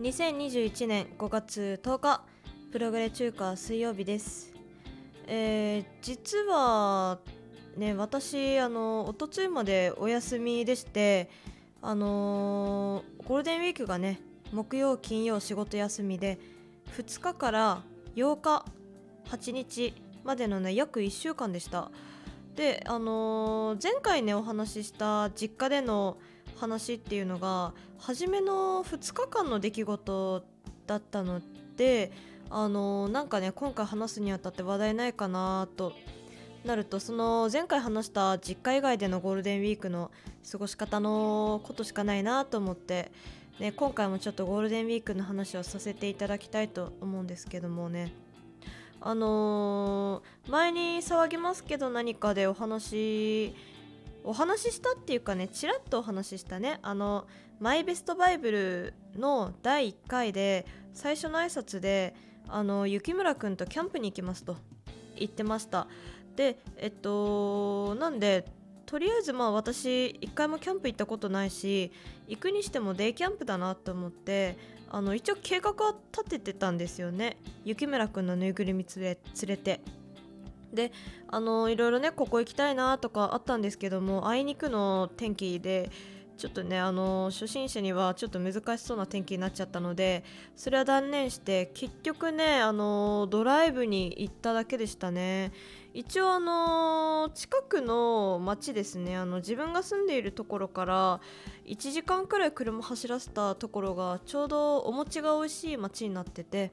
2021年5月10日プログレ中華水曜日です。えー、実はね私あの一昨日までお休みでしてあのーゴールデンウィークがね木曜金曜仕事休みで2日から8日8日までのね約1週間でした。であのー前回ねお話しした実家での話っていうのが初めの2日間の出来事だったのであのーなんかね今回話すにあたって話題ないかなとなるとその前回話した実家以外でのゴールデンウィークの過ごし方のことしかないなと思って、ね、今回もちょっとゴールデンウィークの話をさせていただきたいと思うんですけどもね。あのー前に騒ぎますけど何かでお話しお話ししたっていうかねちらっとお話ししたね。あのマイベストバイブルの第1回で最初の挨拶であの雪村くんとキャンプに行きますと言ってました。でえっとなんでとりあえずまあ私一回もキャンプ行ったことないし行くにしてもデイキャンプだなと思ってあの一応計画は立ててたんですよね。雪村くんのぬいぐるみ連れ連れて。であのいろいろねここ行きたいなとかあったんですけどもあいにくの天気でちょっとねあの初心者にはちょっと難しそうな天気になっちゃったのでそれは断念して結局ねあのドライブに行っただけでしたね。一応あの近くの町ですねあの自分が住んでいるところから1時間くらい車走らせたところがちょうどお餅が美味しい町になってて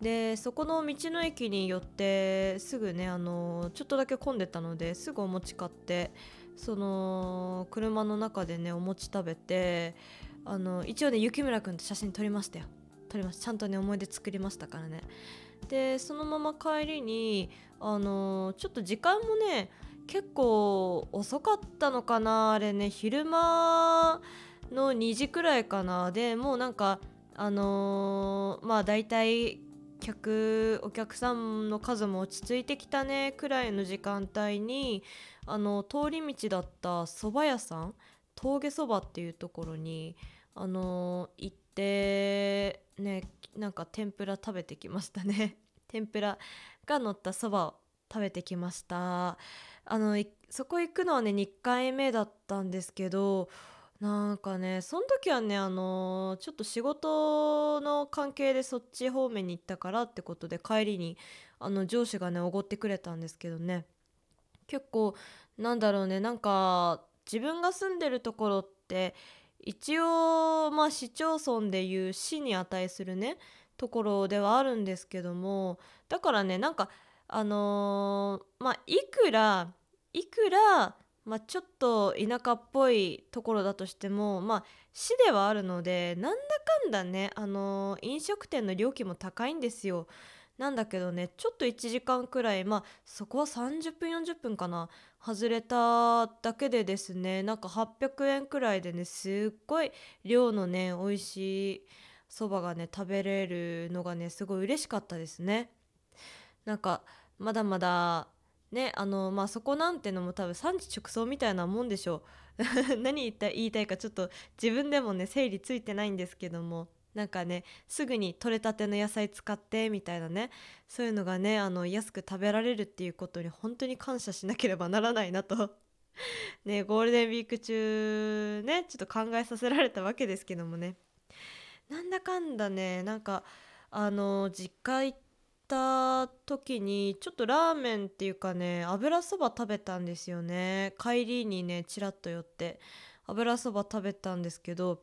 でそこの道の駅に寄ってすぐねあのちょっとだけ混んでたのですぐお餅買ってその車の中でねお餅食べてあの一応ね雪村くんと写真撮りましたよ。撮りました。ちゃんとね思い出作りましたからね。でそのまま帰りにあのちょっと時間もね結構遅かったのかなあれね。昼間の2時くらいかな。でもうなんかあのーまあ大体客お客さんの数も落ち着いてきたねくらいの時間帯にあの通り道だった蕎麦屋さん峠そばっていうところにあの行ってねなんか天ぷら食べてきましたね。天ぷらが乗ったそばを食べてきました。あのそこ行くのはね2回目だったんですけどなんかねその時はねあのちょっと仕事の関係でそっち方面に行ったからってことで帰りにあの上司がねおごってくれたんですけどね。結構なんだろうねなんか自分が住んでるところって一応まあ市町村でいう市に値するねところではあるんですけどもだからねなんかあのーまあいくらいくらまあ、ちょっと田舎っぽいところだとしてもまあ市ではあるのでなんだかんだねあのー飲食店の料金も高いんですよ。なんだけどねちょっと1時間くらいまあそこは30分40分かな外れただけでですねなんか800円くらいでねすっごい量のね美味しいそばがね食べれるのがねすごい嬉しかったですね。なんかまだまだねあのまあそこなんてのも多分産地直送みたいなもんでしょう。何言いた言いたいかちょっと自分でもね整理ついてないんですけども。なんかねすぐに採れたての野菜使ってみたいなね。そういうのがねあの安く食べられるっていうことに本当に感謝しなければならないなと。ねゴールデンウィーク中ねちょっと考えさせられたわけですけどもね。なんだかんだねなんかあの実家行ってた時にちょっとラーメンっていうかね油そば食べたんですよね。帰りにねちらっと寄って油そば食べたんですけど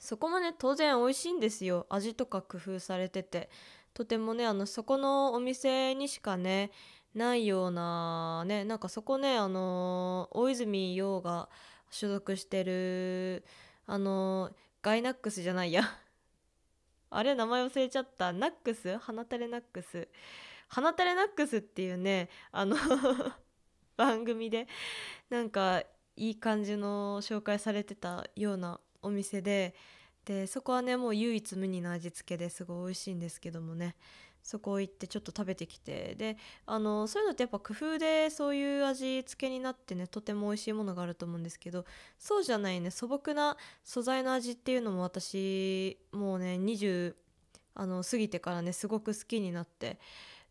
そこもね当然美味しいんですよ。味とか工夫されてて。とてもねあのそこのお店にしかねないようなねなんかそこねあの大泉洋が所属してるあのガイナックスじゃないや。あれ名前忘れちゃった。ナックス？花垂れナックス？花垂れナックスっていうねあの 番組でなんかいい感じの紹介されてたようなお店ででそこはねもう唯一無二の味付けですごい美味しいんですけどもね。そこ行ってちょっと食べてきて。であのそういうのってやっぱ工夫でそういう味付けになってねとても美味しいものがあると思うんですけどそうじゃないね素朴な素材の味っていうのも私もうね20あの過ぎてからねすごく好きになって。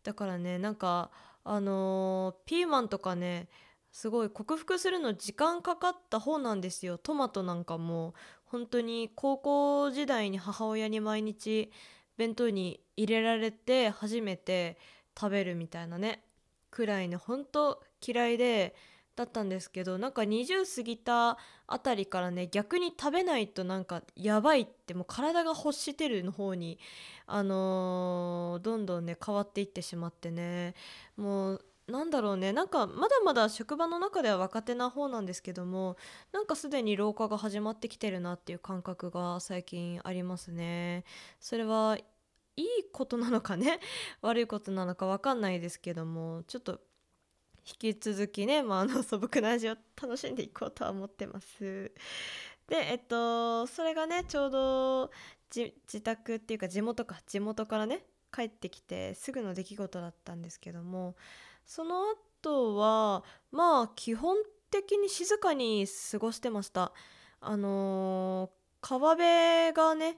だからねなんかあのピーマンとかねすごい克服するの時間かかった方なんですよ。トマトなんかも。本当に高校時代に母親に毎日弁当に入れられて初めて食べるみたいなねくらいね本当嫌いでだったんですけどなんか20過ぎたあたりからね逆に食べないとなんかやばいってもう体が欲してるの方にあのーどんどんね変わっていってしまってねもうなんだろうね。なんかまだまだ職場の中では若手な方なんですけどもなんかすでに老化が始まってきてるなっていう感覚が最近ありますね。それはいいことなのかね？悪いことなのか分かんないですけどもちょっと引き続きね、まあ、あの素朴な味を楽しんでいこうとは思ってます。でえっとそれがねちょうど自宅っていうか地元か。地元からね帰ってきてすぐの出来事だったんですけどもその後はまあ基本的に静かに過ごしてましたあのー川辺がね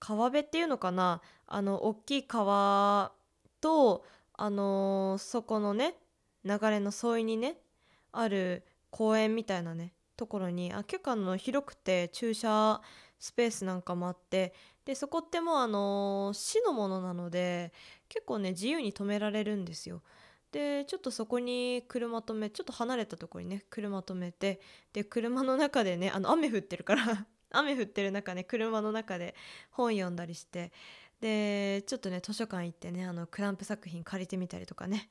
川辺っていうのかなあの大きい川とあのーそこのね流れの沿いにねある公園みたいなねところにあ結構あの広くて駐車スペースなんかもあってでそこってもうあのー市のものなので結構ね自由に止められるんですよ。でちょっとそこに車止めちょっと離れたところにね車止めてで車の中でねあの雨降ってるから 雨降ってる中ね車の中で本読んだりしてでちょっとね図書館行ってねあのクランプ作品借りてみたりとかね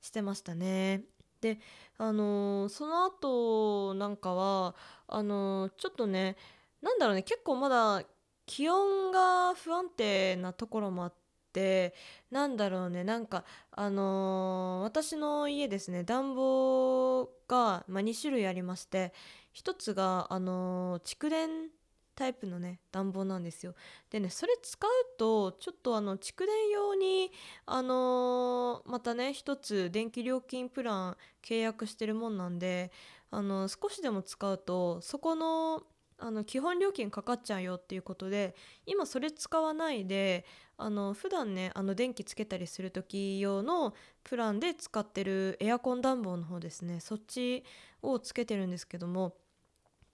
してましたね。であのーその後なんかはあのーちょっとねなんだろうね結構まだ気温が不安定なところもあっててなんだろうねなんかあのー私の家ですね暖房が、まあ、2種類ありまして一つがあのー蓄電タイプのね暖房なんですよ。でねそれ使うとちょっとあの蓄電用にあのーまたね一つ電気料金プラン契約してるもんなんであの少しでも使うとそこのあの基本料金かかっちゃうよっていうことで今それ使わないであの普段ねあの電気つけたりする時用のプランで使ってるエアコン暖房の方ですね。そっちをつけてるんですけども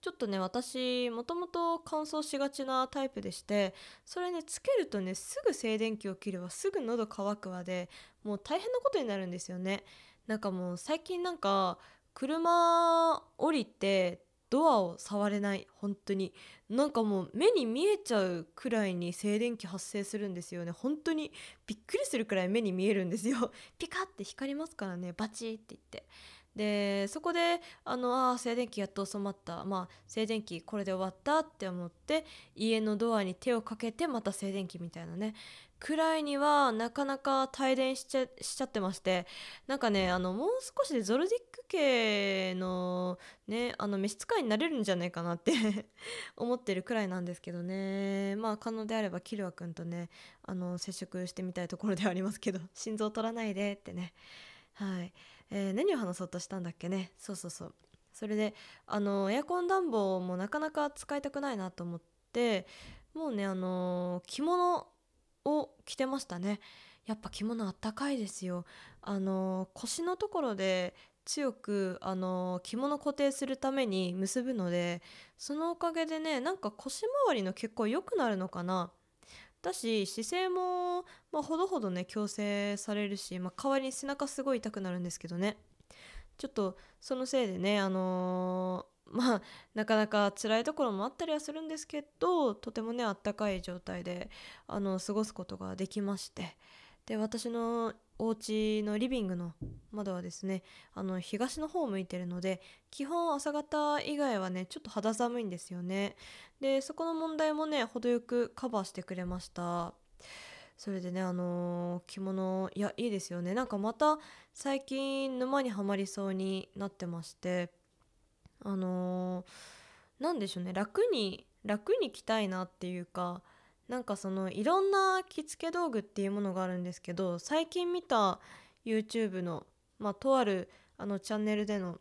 ちょっとね私もともと乾燥しがちなタイプでしてそれねつけるとねすぐ静電気を切るわ。すぐ喉乾くわでもう大変なことになるんですよね。なんかもう最近なんか車降りてドアを触れない本当に。なんかもう目に見えちゃうくらいに静電気発生するんですよね。本当にびっくりするくらい目に見えるんですよ。ピカって光りますからね。バチって言って。でそこであのあ静電気やっと収まった。まあ静電気これで終わったって思って家のドアに手をかけてまた静電気みたいなね。くらいにはなかなか帯電しちゃしちゃってましてなんかねあのもう少しでゾルディック系のねあの召使いになれるんじゃないかなって 思ってるくらいなんですけどね。まあ可能であればキルア君とねあの接触してみたいところではありますけど 心臓取らないでってね。はい、えー何を話そうとしたんだっけね？そうそうそう。それであのエアコン暖房もなかなか使いたくないなと思ってもうねあの着物を着てましたね。やっぱ着物あったかいですよ。あの腰のところで強くあの着物固定するために結ぶのでそのおかげでねなんか腰回りの血行良くなるのかな。だし姿勢も、まあ、ほどほどね矯正されるし、まあ、代わりに背中すごい痛くなるんですけどね。ちょっとそのせいでねあのーまあなかなか辛いところもあったりはするんですけどとてもねあったかい状態であの過ごすことができまして。で私のお家のリビングの窓はですねあの東の方を向いてるので基本朝方以外はねちょっと肌寒いんですよね。でそこの問題もね程よくカバーしてくれました。それでねあのー着物いやいいですよね。なんかまた最近沼にはまりそうになってまして。あのーなんでしょうね。楽に楽に着たいなっていうかなんかそのいろんな着付け道具っていうものがあるんですけど最近見た YouTube の、まあ、とあるあのチャンネルでの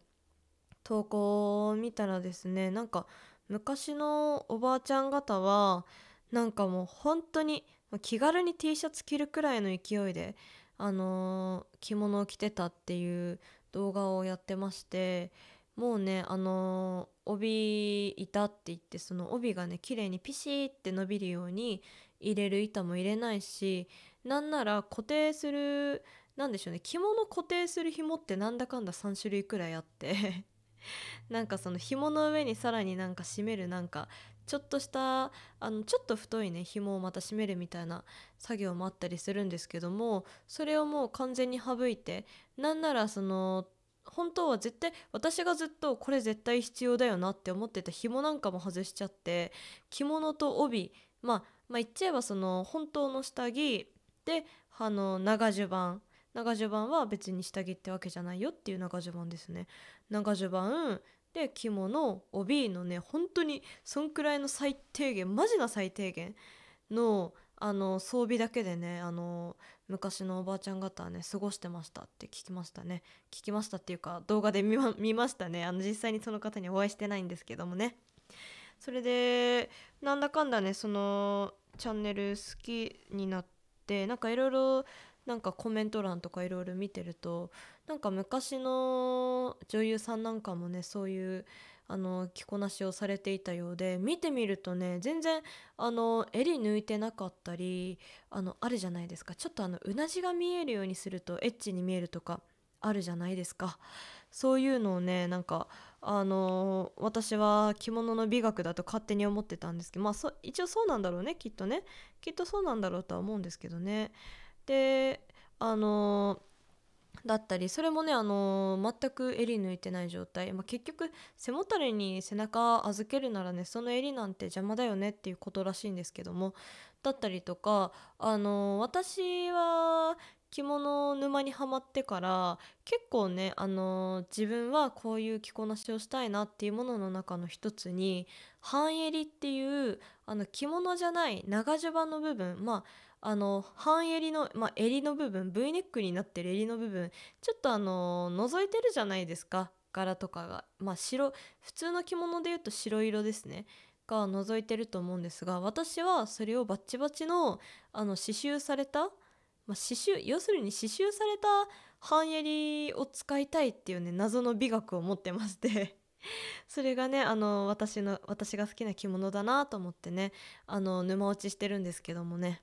投稿を見たらですねなんか昔のおばあちゃん方はなんかもう本当に気軽に T シャツ着るくらいの勢いで、あのー、着物を着てたっていう動画をやってましてもうねあの、帯板って言ってその帯がね綺麗にピシーって伸びるように入れる板も入れないしなんなら固定するなんでしょうね着物固定する紐ってなんだかんだ3種類くらいあって なんかその紐の上にさらになんか締めるなんかちょっとしたあのちょっと太いね紐をまた締めるみたいな作業もあったりするんですけどもそれをもう完全に省いてなんならその本当は絶対私がずっとこれ絶対必要だよなって思ってた紐なんかも外しちゃって着物と帯まあまあ言っちゃえばその本当の下着であの長襦袢。長襦袢は別に下着ってわけじゃないよっていう長襦袢ですね。長襦袢で着物帯のね本当にそんくらいの最低限マジな最低限のあの装備だけでねあの昔のおばあちゃん方はね過ごしてましたって聞きましたね。聞きましたっていうか動画で見ま見ましたね。あの実際にその方にお会いしてないんですけどもね。それでなんだかんだねそのチャンネル好きになってなんかいろいろなんかコメント欄とかいろいろ見てるとなんか昔の女優さんなんかもねそういうあの着こなしをされていたようで見てみるとね全然あの襟抜いてなかったりあのあるじゃないですか。ちょっとあのうなじが見えるようにするとエッチに見えるとかあるじゃないですか。そういうのをねなんかあの私は着物の美学だと勝手に思ってたんですけどまあ一応そうなんだろうねきっとね。きっとそうなんだろうとは思うんですけどね。であのだったりそれもねあの全く襟抜いてない状態、まあ、結局背もたれに背中預けるならねその襟なんて邪魔だよねっていうことらしいんですけども。だったりとかあの私は着物沼にはまってから結構ねあの自分はこういう着こなしをしたいなっていうものの中の一つに半襟っていうあの着物じゃない長襦袢の部分まああの半襟の、まあ、襟の部分 V ネックになってる襟の部分ちょっとあの覗いてるじゃないですか。柄とかが。まあ白普通の着物で言うと白色ですね。が覗いてると思うんですが私はそれをバッチバチのあの刺繍された、まあ、刺繍要するに刺繍された半襟を使いたいっていうね謎の美学を持ってまして。それがねあの私の私が好きな着物だなと思ってねあの沼落ちしてるんですけどもね。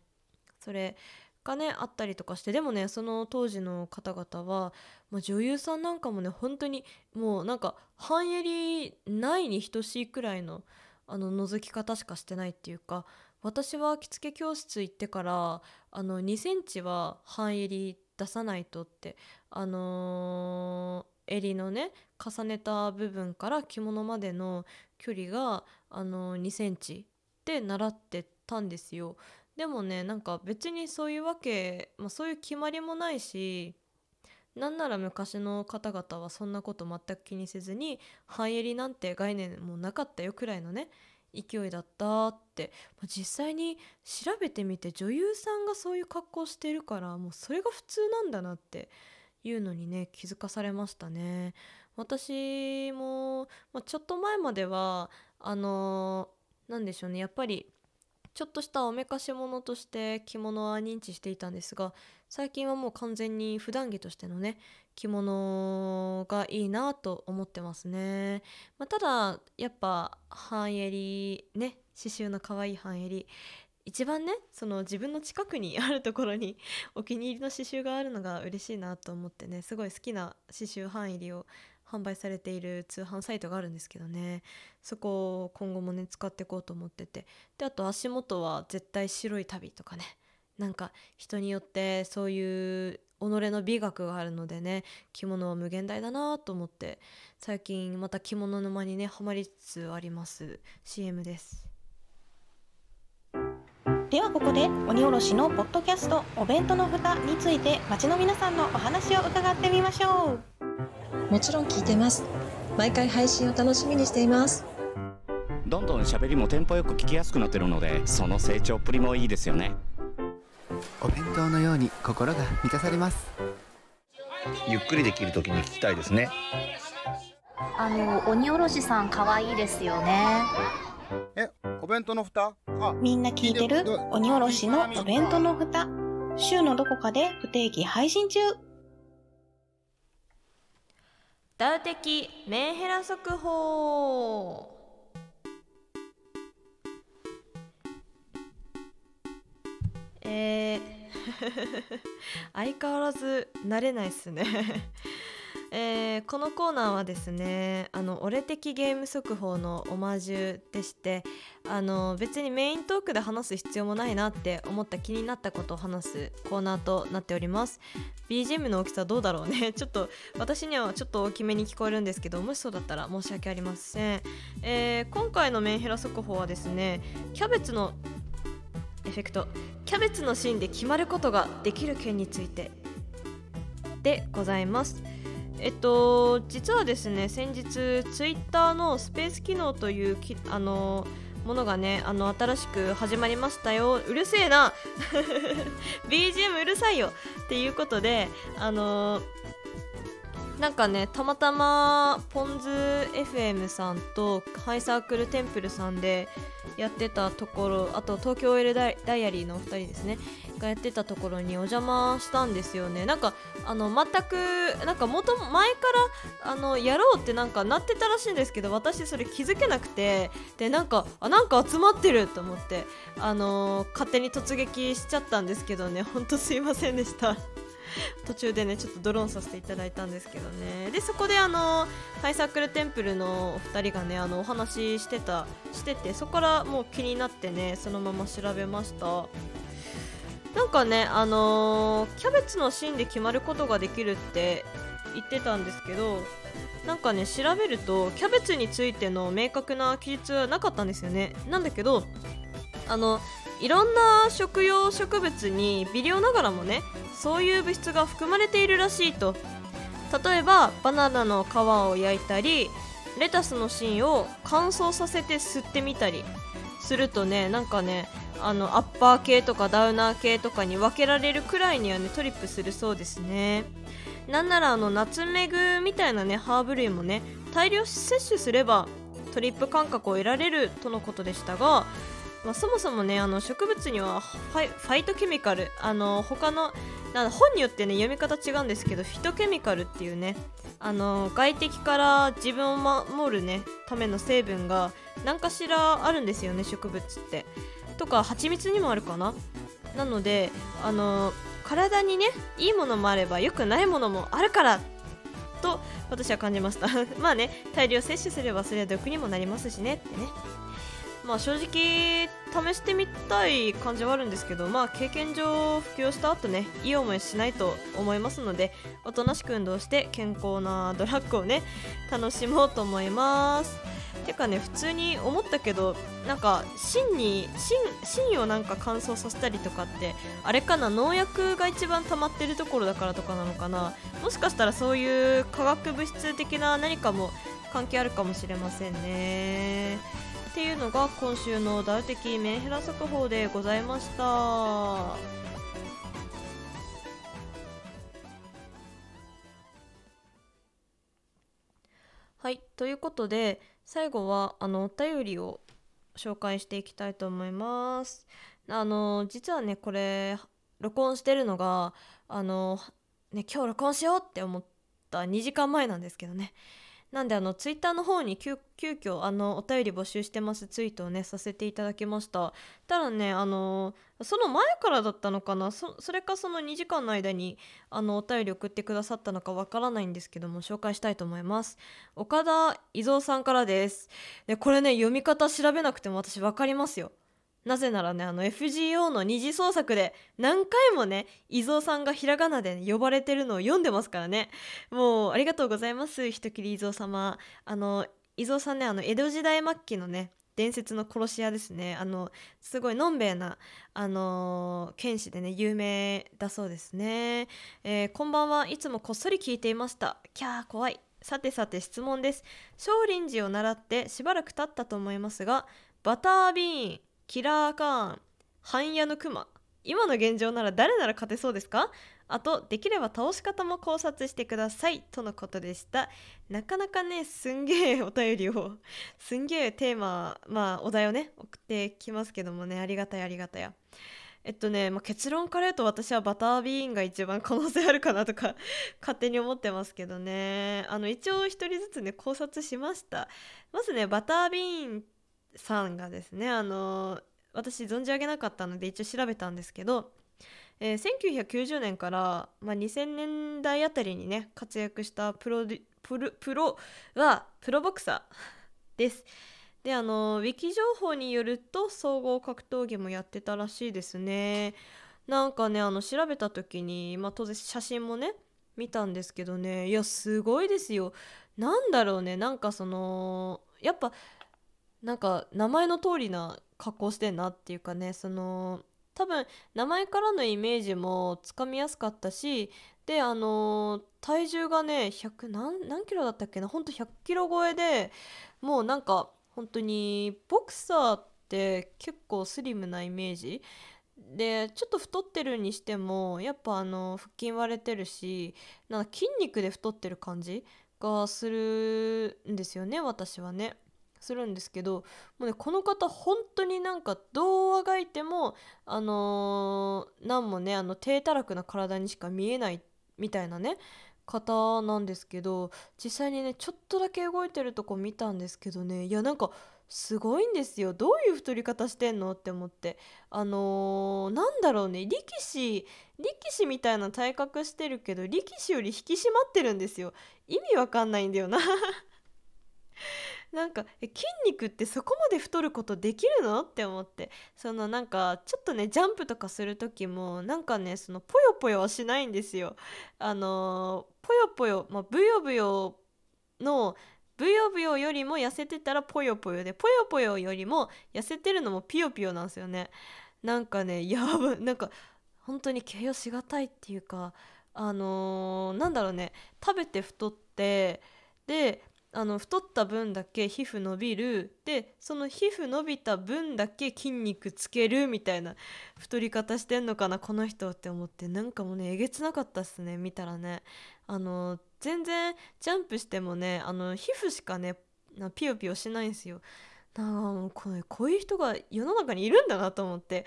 それがねあったりとかしてでもねその当時の方々は、まあ、女優さんなんかもね本当にもうなんか半襟ないに等しいくらいのあの覗き方しかしてないっていうか私は着付け教室行ってからあの2センチは半襟出さないとってあのー、襟のね重ねた部分から着物までの距離が、あのー、2センチで習ってたんですよ。でもねなんか別にそういうわけ、まあ、そういう決まりもないしなんなら昔の方々はそんなこと全く気にせずに半襟なんて概念もなかったよくらいのね勢いだったって、まあ、実際に調べてみて女優さんがそういう格好してるからもうそれが普通なんだなっていうのにね気づかされましたね。私も、まあ、ちょっと前まではあのー、でしょうねやっぱりちょっとしたおめかし物として着物は認知していたんですが最近はもう完全に普段着としてのね着物がいいなと思ってますね、まあ、ただやっぱ半襟ね刺繍の可愛い半襟。一番ねその自分の近くにあるところに お気に入りの刺繍があるのが嬉しいなと思ってねすごい好きな刺繍半襟を販売されている通販サイトがあるんですけどね。そこを今後もね使っていこうと思ってて。であと足元は絶対白い旅とかね。なんか人によってそういう己の美学があるのでね着物は無限大だなと思って最近また着物沼にねハマりつつあります。CM です。ではここで鬼おろしのポッドキャストお弁当の蓋について街の皆さんのお話を伺ってみましょう。もちろん聞いてます。毎回配信を楽しみにしています。どんどん喋りもテンポよく聞きやすくなってるのでその成長っぷりもいいですよね。お弁当のように心が満たされます。ゆっくりできる時に聞きたいですね。あの鬼おろしさん可愛いですよねえお弁当の蓋？あみんな聞いてる？鬼おろしのお弁当の蓋？週のどこかで不定期配信中。ダウ的メンヘラ速報。えー 相変わらず慣れないっすねえーこのコーナーはですねあの俺的ゲーム速報のオマージュでしてあの別にメイントークで話す必要もないなって思った気になったことを話すコーナーとなっております。BGM の大きさどうだろうね。ちょっと私にはちょっと大きめに聞こえるんですけどもしそうだったら申し訳ありません、えー今回のメンヘラ速報はですねキャベツのエフェクト。キャベツの芯で決まることができる件についてでございます。えっと実はですね先日ツイッターのスペース機能というきあのものがねあの新しく始まりましたよ。うるせえな。BGM うるさいよ。っていうことであのなんかねたまたまポンズ FM さんとハイサークルテンプルさんでやってたところあと東京 L ダイダイアリーのお二人ですね。がやってたところにお邪魔したんですよね。なんかあの全くなんか元前からあのやろうってなんかなってたらしいんですけど私それ気づけなくてでなんかあなんか集まってると思ってあの勝手に突撃しちゃったんですけどね。ほんとすいませんでした。途中でねちょっとドローンさせていただいたんですけどね。でそこであのハイサークルテンプルのお二人がねあのお話ししてたしててそこからもう気になってねそのまま調べました。なんかねあのーキャベツの芯で決まることができるって言ってたんですけどなんかね調べるとキャベツについての明確な記述はなかったんですよね。なんだけどあのいろんな食用植物に微量ながらもねそういう物質が含まれているらしいと。例えばバナナの皮を焼いたりレタスの芯を乾燥させて吸ってみたりするとねなんかねあのアッパー系とかダウナー系とかに分けられるくらいにはねトリップするそうですね。なんならあのナツメグみたいなねハーブ類もね大量摂取すればトリップ感覚を得られるとのことでしたが、まあ、そもそもねあの植物にはファイトケミカルあの他のなん本によってね読み方違うんですけどフィトケミカルっていうねあの外敵から自分を守るねための成分が何かしらあるんですよね植物って。とか蜂蜜にもあるかな？なのであの体にねいいものもあれば良くないものもあるからと私は感じました。まあね大量摂取すればそれは毒にもなりますしねってね。まあ正直試してみたい感じはあるんですけどまあ経験上服用した後ねいい思いしないと思いますのでおとなしく運動して健康なドラッグをね楽しもうと思います。てかね普通に思ったけどなんか芯に芯芯をなんか乾燥させたりとかってあれかな農薬が一番溜まってるところだからとかなのかな。もしかしたらそういう化学物質的な何かも関係あるかもしれませんね。っていうのが今週のダウ的メンヘラ速報でございました。はいということで最後はあのお便りを紹介していきたいと思います。あの実はねこれ録音してるのがあのね今日録音しようって思った2時間前なんですけどね。なんであのツイッターの方に急急遽あのお便り募集してますツイートをねさせていただきました。ただねあのその前からだったのかな？そそれかその2時間の間にあのお便り送ってくださったのかわからないんですけども紹介したいと思います。岡田伊蔵さんからです。でこれね読み方調べなくても私分かりますよ。なぜならねあの FGO の二次創作で何回もね伊蔵さんがひらがなで、呼ばれてるのを読んでますからね。もうありがとうございます人切り伊蔵様。あの伊蔵さんねあの江戸時代末期のね伝説の殺し屋ですね。あのすごいのんべえなあの剣士でね有名だそうですね、えーこんばんは。いつもこっそり聞いていました。キャー怖い。さてさて質問です。少林寺を習ってしばらく経ったと思いますがバタービーン。キラーカーン半夜のクマ。今の現状なら誰なら勝てそうですか？あとできれば倒し方も考察してください。とのことでした。なかなかねすんげえお便りを すんげえテーマまあお題をね送ってきますけどもね。ありがたいありがたやえっとね、まあ、結論から言うと私はバタービーンが一番可能性あるかなとか 勝手に思ってますけどね。あの一応一人ずつね考察しました。まずねバタービーンさんがですねあの私存じ上げなかったので一応調べたんですけど、えー1990年から、まあ、2000年代あたりにね活躍したプロプロプロはプロボクサー です。であのウィキ情報によると総合格闘技もやってたらしいですね。なんかねあの調べた時に、まあ、当然写真もね見たんですけどねいやすごいですよ。なんだろうねなんかそのやっぱなんか名前の通りな格好してんなっていうかねその多分名前からのイメージもつかみやすかったしであの体重がね100何何キロだったっけなほんと100キロ超えでもうなんか本当にボクサーって結構スリムなイメージでちょっと太ってるにしてもやっぱあの腹筋割れてるしなんか筋肉で太ってる感じがするんですよね私はね。するんですけどもうねこの方本当になんかどうあがいてもあのーなんもねあの低たらくな体にしか見えないみたいなね方なんですけど実際にねちょっとだけ動いてるとこ見たんですけどねいやなんかすごいんですよどういう太り方してんのって思ってあのーなんだろうね力士力士みたいな体格してるけど力士より引き締まってるんですよ。意味わかんないんだよな。なんかえ筋肉ってそこまで太ることできるの？って思って。そのなんかちょっとねジャンプとかする時もなんかねそのぽよぽよはしないんですよ。あのーぽよぽよ、まあ、ブヨブヨのブヨブヨよりも痩せてたらぽよぽよでぽよぽよよりも痩せてるのもピヨピヨなんですよね。なんかねやばなんか本当に形容しがたいっていうかあのーなんだろうね。食べて太ってであの太った分だけ皮膚伸びる。でその皮膚伸びた分だけ筋肉つけるみたいな太り方してんのかなこの人って思って。なんかもうねえげつなかったっすね見たらね。あの全然ジャンプしてもねあの皮膚しかねピヨピヨしないんですよ。なんかもうこれこういう人が世の中にいるんだなと思って。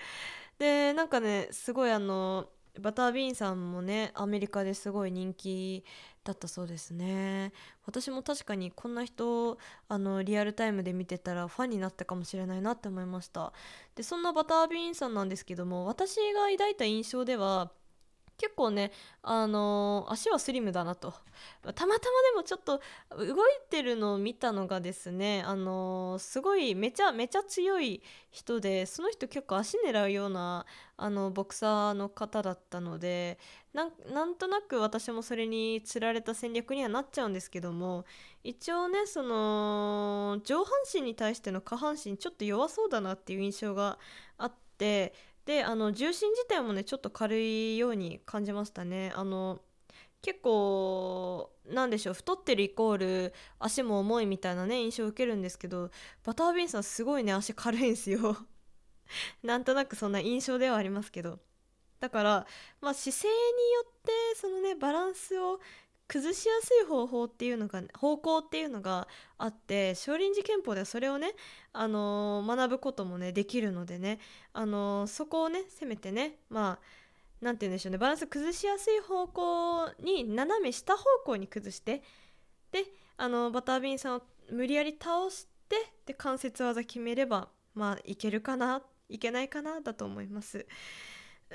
でなんかねすごいあのバタービーンさんもねアメリカですごい人気だったそうですね。私も確かにこんな人あのリアルタイムで見てたらファンになったかもしれないなって思いました。でそんなバタービーンさんなんですけども私が抱いた印象では結構ねあの足はスリムだなと。たまたまでもちょっと動いてるのを見たのがですねあのすごいめちゃめちゃ強い人でその人結構足狙うようなあのボクサーの方だったのでななんとなく私もそれにつられた戦略にはなっちゃうんですけども一応ねその上半身に対しての下半身ちょっと弱そうだなっていう印象があってであの重心自体もねちょっと軽いように感じましたね。あの結構なんでしょう太ってるイコール足も重いみたいなね印象を受けるんですけどバタービーンさんすごいね足軽いんすよ。なんとなくそんな印象ではありますけど。だからまあ姿勢によってそのねバランスを崩しやすい方法っていうのが方向っていうのがあって少林寺拳法ではそれをね、あのー学ぶこともねできるのでね、あのーそこをねせめてねまあなんて言うんでしょうねバランス崩しやすい方向に斜め下方向に崩してであのバタービンさんを無理やり倒してで関節技決めればまあいけるかないけないかなだと思います。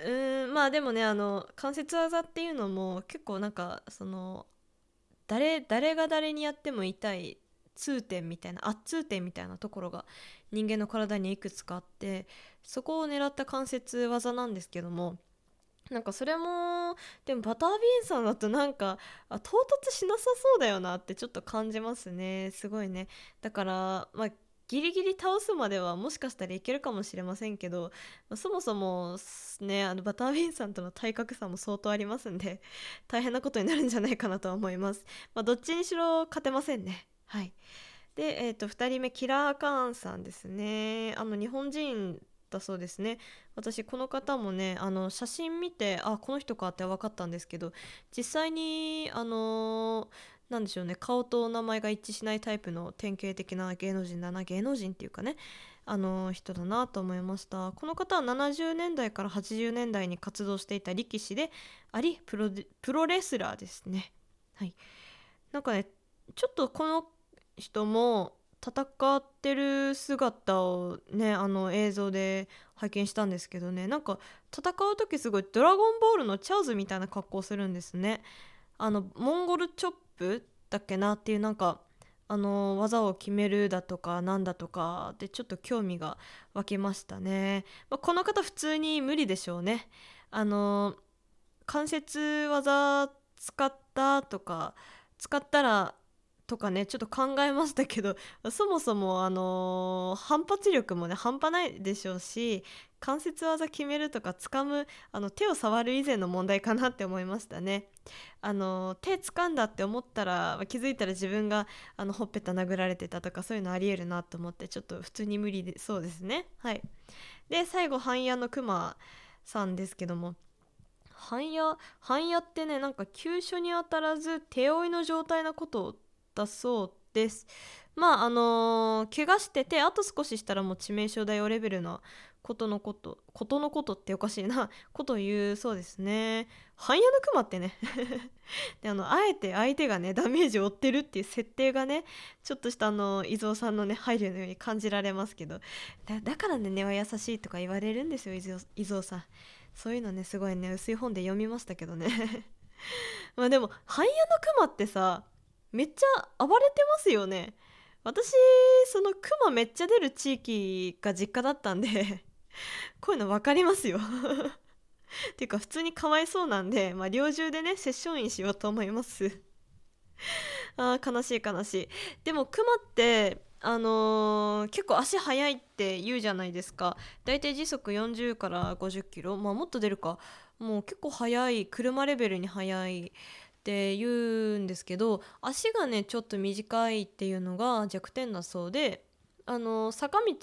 うんまあでもねあの関節技っていうのも結構なんかその誰誰が誰にやっても痛い痛点みたいな圧痛点みたいなところが人間の体にいくつかあってそこを狙った関節技なんですけどもなんかそれもでもバタービーンさんだとなんかあ到達しなさそうだよなってちょっと感じますねすごいね。だからまあギリギリ倒すまではもしかしたらいけるかもしれませんけど、まあそもそもねあのバタービーンさんとの体格差も相当ありますんで 大変なことになるんじゃないかなとは思います。まあ、どっちにしろ勝てませんね。はい。で、えー、と2人目キラー・カーンさんですねあの日本人だそうですね私この方もねあの写真見てあこの人かって分かったんですけど実際にあのなんでしょうね。顔と名前が一致しないタイプの典型的な芸能人だな芸能人っていうかね。あの人だなと思いました。この方は70年代から80年代に活動していた力士でありプロプロレスラーですね。はい。なんかねちょっとこの人も戦ってる姿をねあの映像で拝見したんですけどね。なんか戦う時すごい「ドラゴンボール」のチャーズみたいな格好するんですね。あのモンゴルチョップだっけなっていうなんかあの技を決めるだとかなんだとかでちょっと興味が湧きましたね、まあ、この方普通に無理でしょうね。あの関節技使ったとか使ったらとかねちょっと考えましたけどそもそもあのー反発力もね半端ないでしょうし関節技決めるとか掴むあの手を触る以前の問題かなって思いましたね。あの手掴んだって思ったら気づいたら自分があのほっぺた殴られてたとかそういうのありえるなと思ってちょっと普通に無理でそうですね。はい、で最後半夜のクマさんですけども半夜半夜ってねなんか急所に当たらず手負いの状態なことだそうですまああのー怪我しててあと少ししたらもう致命傷だよレベルなことのことことのことっておかしいな。ことを言うそうですね。半夜のクマってね。であのあえて相手がねダメージを負ってるっていう設定がねちょっとしたあの伊蔵さんのね配慮のように感じられますけど。だだからね根は優しいとか言われるんですよ伊蔵伊蔵さん。そういうのねすごいね薄い本で読みましたけどね。まあでも半夜のクマってさめっちゃ暴れてますよね。私そのクマめっちゃ出る地域が実家だったんで。こういうの分かりますよ。っ ていうか普通にかわいそうなんで、まあ、猟銃でねセッションインしようと思います。あー悲しい悲しい。でもクマってあのー結構足速いって言うじゃないですか。だいたい時速40から50キロ。まあもっと出るか。もう結構速い車レベルに速いって言うんですけど足がねちょっと短いっていうのが弱点だそうであの坂道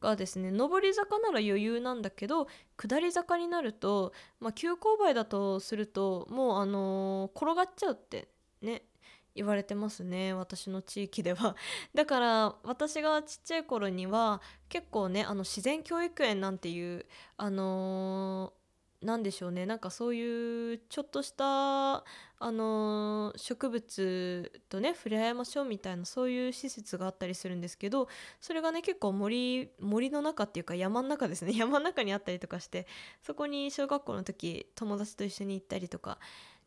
がですね上り坂なら余裕なんだけど下り坂になると、まあ、急勾配だとするともうあの転がっちゃうってね言われてますね私の地域では。だから私がちっちゃい頃には結構ねあの自然教育園なんていうあのーなんでしょうねなんかそういうちょっとしたあの植物とね触れ合いましょうみたいなそういう施設があったりするんですけどそれがね結構森森の中っていうか山の中ですね。山の中にあったりとかしてそこに小学校の時友達と一緒に行ったりとか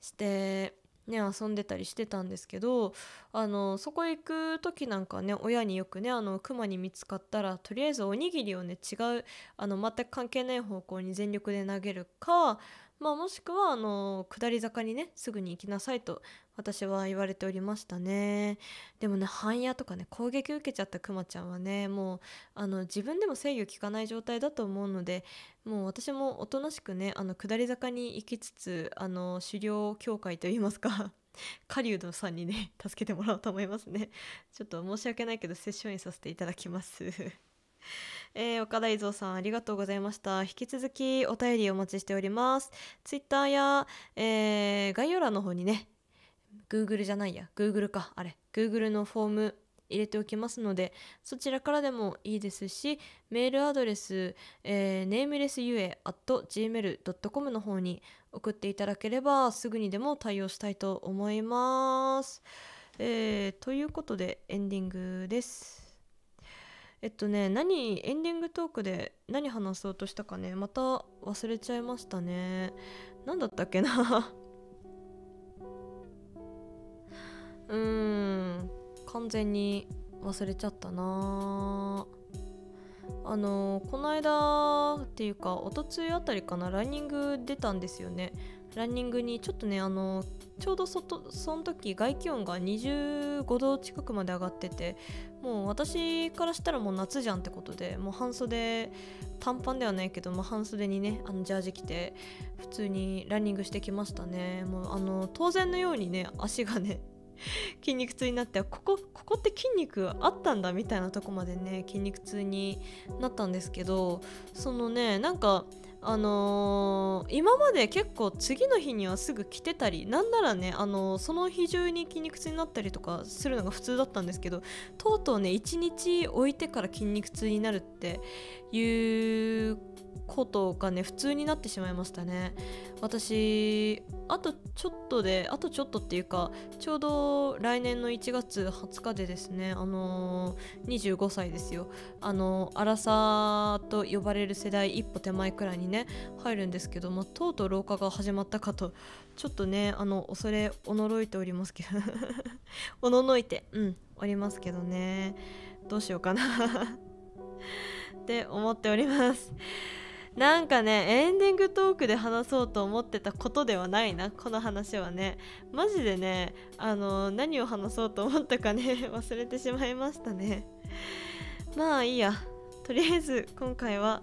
してね遊んでたりしてたんですけどあのそこ行く時なんかね親によくねあの熊に見つかったらとりあえずおにぎりをね違うあの全く関係ない方向に全力で投げるか、まあ、もしくはあの下り坂にねすぐに行きなさいと私は言われておりましたね。でもね半夜とかね攻撃受けちゃったクマちゃんはねもうあの自分でも制御効かない状態だと思うのでもう私もおとなしくねあの下り坂に行きつつあの狩猟協会といいますか 狩人さんにね助けてもらおうと思いますね。ちょっと申し訳ないけどセッションインさせていただきます。えー岡田伊蔵さんありがとうございました。引き続きお便りお待ちしております。ツイッターや、えー概要欄の方にね Google じゃないや Google かあれ Google のフォーム入れておきますのでそちらからでもいいですしメールアドレス、えー、namelessyue.gmail.com の方に送っていただければすぐにでも対応したいと思います、えーということでエンディングです。えっとね何エンディングトークで何話そうとしたかね。また忘れちゃいましたね。何だったっけな。うーん。完全に忘れちゃったな。あのこの間っていうかおとついあたりかなランニング出たんですよね。ランニングにちょっとねあのちょうど外その時外気温が25度近くまで上がっててもう私からしたらもう夏じゃんってことでもう半袖短パンではないけど、まあ、半袖にねあのジャージ着て普通にランニングしてきましたね。もうあの当然のようにね足がね 筋肉痛になってここここって筋肉あったんだみたいなとこまでね筋肉痛になったんですけどそのねなんかあのー今まで結構次の日にはすぐ来てたりなんならね、あのーその日中に筋肉痛になったりとかするのが普通だったんですけどとうとうね1日置いてから筋肉痛になるっていうことがね普通になってしまいましたね。私あとちょっとであとちょっとっていうかちょうど来年の1月20日でですねあのー25歳ですよ。あのアラサーと呼ばれる世代一歩手前くらいにね入るんですけどもとうとう老化が始まったかとちょっとねあの恐れおのろいておりますけど おののいてうんおりますけどね。どうしようかな。って思っております。なんかねエンディングトークで話そうと思ってたことではないなこの話はね。マジでねあの何を話そうと思ったかね 忘れてしまいましたね。まあいいや。とりあえず今回は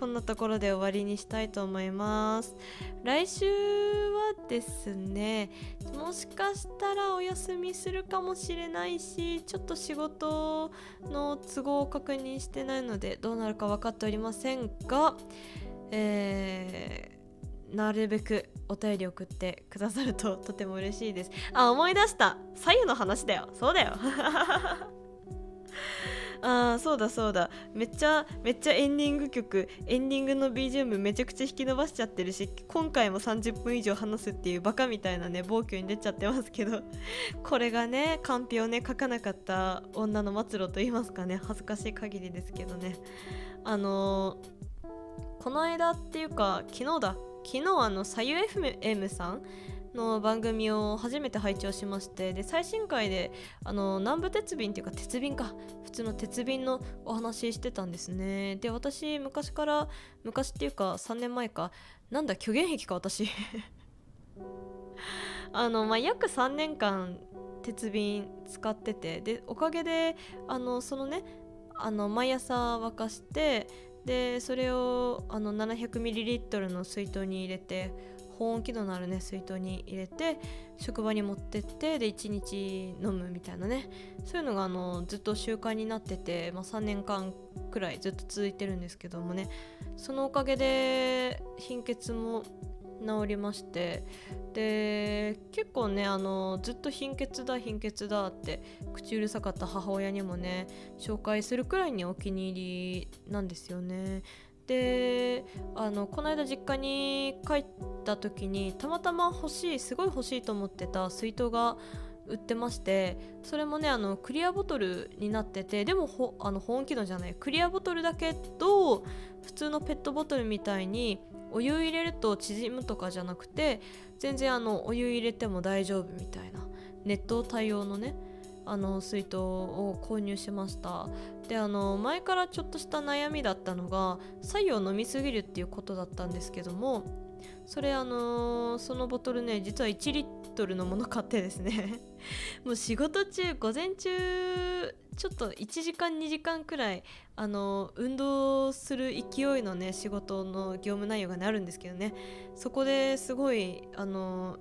こんなところで終わりにしたいと思います。来週はですねもしかしたらお休みするかもしれないしちょっと仕事の都合を確認してないのでどうなるか分かっておりませんがえーなるべくお便り送ってくださるととても嬉しいです。あ思い出した。左右の話だよ。そうだよ。あーそうだそうだ。めっちゃめっちゃエンディング曲エンディングの BGM めちゃくちゃ引き伸ばしちゃってるし今回も30分以上話すっていうバカみたいなね暴挙に出ちゃってますけど これがねカンペをね書かなかった女の末路と言いますかね恥ずかしい限りですけどね。あのーこの間っていうか昨日だ。昨日あのさゆ FM さんの番組を初めて拝聴しましてで最新回であの南部鉄便っていうか鉄便か。普通の鉄便のお話してたんですね。で私昔から昔っていうか3年前か。なんだ虚言癖か私。あのまあ約3年間鉄便使っててでおかげであのそのねあの毎朝沸かしてでそれをあの 700ml の水筒に入れて保温機能のあるね水筒に入れて職場に持ってってで1日飲むみたいなね。そういうのがあのずっと習慣になってて、まあ、3年間くらいずっと続いてるんですけどもね。そのおかげで貧血も治りましてで結構ねあのずっと貧血だ貧血だって口うるさかった母親にもね紹介するくらいにお気に入りなんですよね。であのこの間実家に帰った時にたまたま欲しいすごい欲しいと思ってた水筒が売ってましてそれもねあのクリアボトルになっててでもほあの保温機能じゃないクリアボトルだけど普通のペットボトルみたいにお湯入れると縮むとかじゃなくて全然あのお湯入れても大丈夫みたいな熱湯対応のねあの水筒を購入しました。であの前からちょっとした悩みだったのが白湯を飲みすぎるっていうことだったんですけどもそれあのそのボトルね実は1リットルのもの買ってですね もう仕事中午前中ちょっと1時間2時間くらいあの運動する勢いのね仕事の業務内容がねあるんですけどねそこですごいあの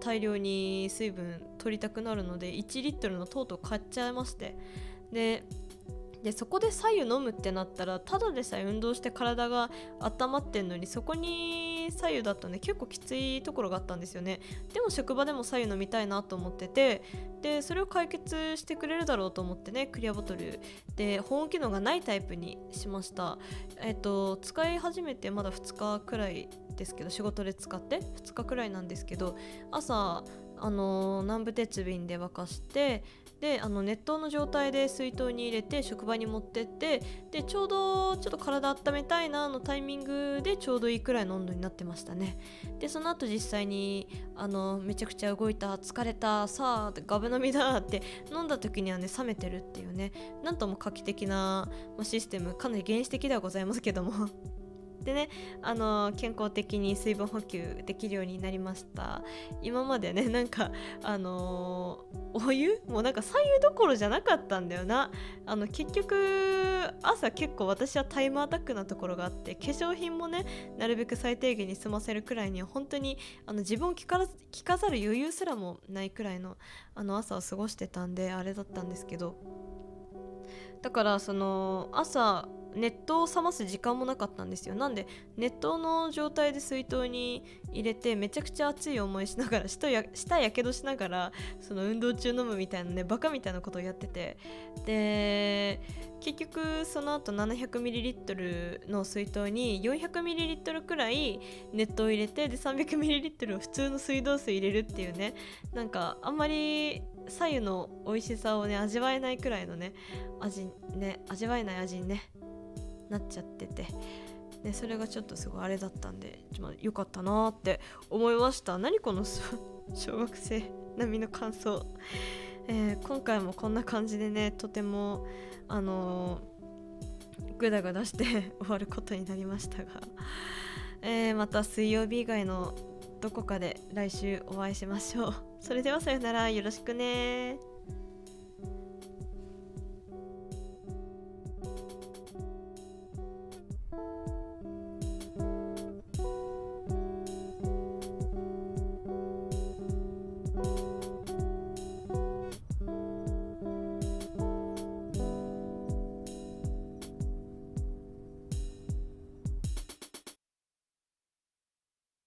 大量に水分取りたくなるので1リットルのとうとう買っちゃいましてででそこで左右飲むってなったらただでさえ運動して体が温まってんのにそこに左右だとね。結構きついところがあったんですよね。でも職場でも左右飲みたいなと思っててでそれを解決してくれるだろうと思ってねクリアボトル。で保温機能がないタイプにしました。えっと使い始めてまだ2日くらいですけど仕事で使って2日くらいなんですけど朝あの南部鉄便で沸かしてであの熱湯の状態で水筒に入れて職場に持ってってでちょうどちょっと体温めたいなのタイミングでちょうどいいくらいの温度になってましたね。でその後実際にあのめちゃくちゃ動いた疲れたさあガブ飲みだって飲んだ時にはね冷めてるっていうねなんとも画期的なシステムかなり原始的ではございますけども。でね、あの健康的に水分補給できるようになりました。今までね なんかあのお湯？もうなんか左右どころじゃなかったんだよな。あの結局朝結構私はタイムアタックなところがあって化粧品もねなるべく最低限に済ませるくらいには本当にあの自分を聞か聞かざる余裕すらもないくらいのあの朝を過ごしてたんであれだったんですけど。だからその朝熱湯を冷ます時間もなかったんですよ。なんで熱湯の状態で水筒に入れてめちゃくちゃ熱い思いしながら舌や舌やけどしながらその運動中飲むみたいなねバカみたいなことをやってて。で結局その後 700ml の水筒に 400ml くらい熱湯を入れてで 300ml を普通の水道水入れるっていうね。なんかあんまり左右の美味しさをね味わえないくらいのね味ね味わえない味にねなっちゃってて、ね、それがちょっとすごいあれだったんでちょまあ良かったなって思いました。何この 小学生並みの感想、えー今回もこんな感じでねとてもあのーグダグダして 終わることになりましたが、えーまた水曜日以外のどこかで来週お会いしましょう。それではさよなら。よろしくね。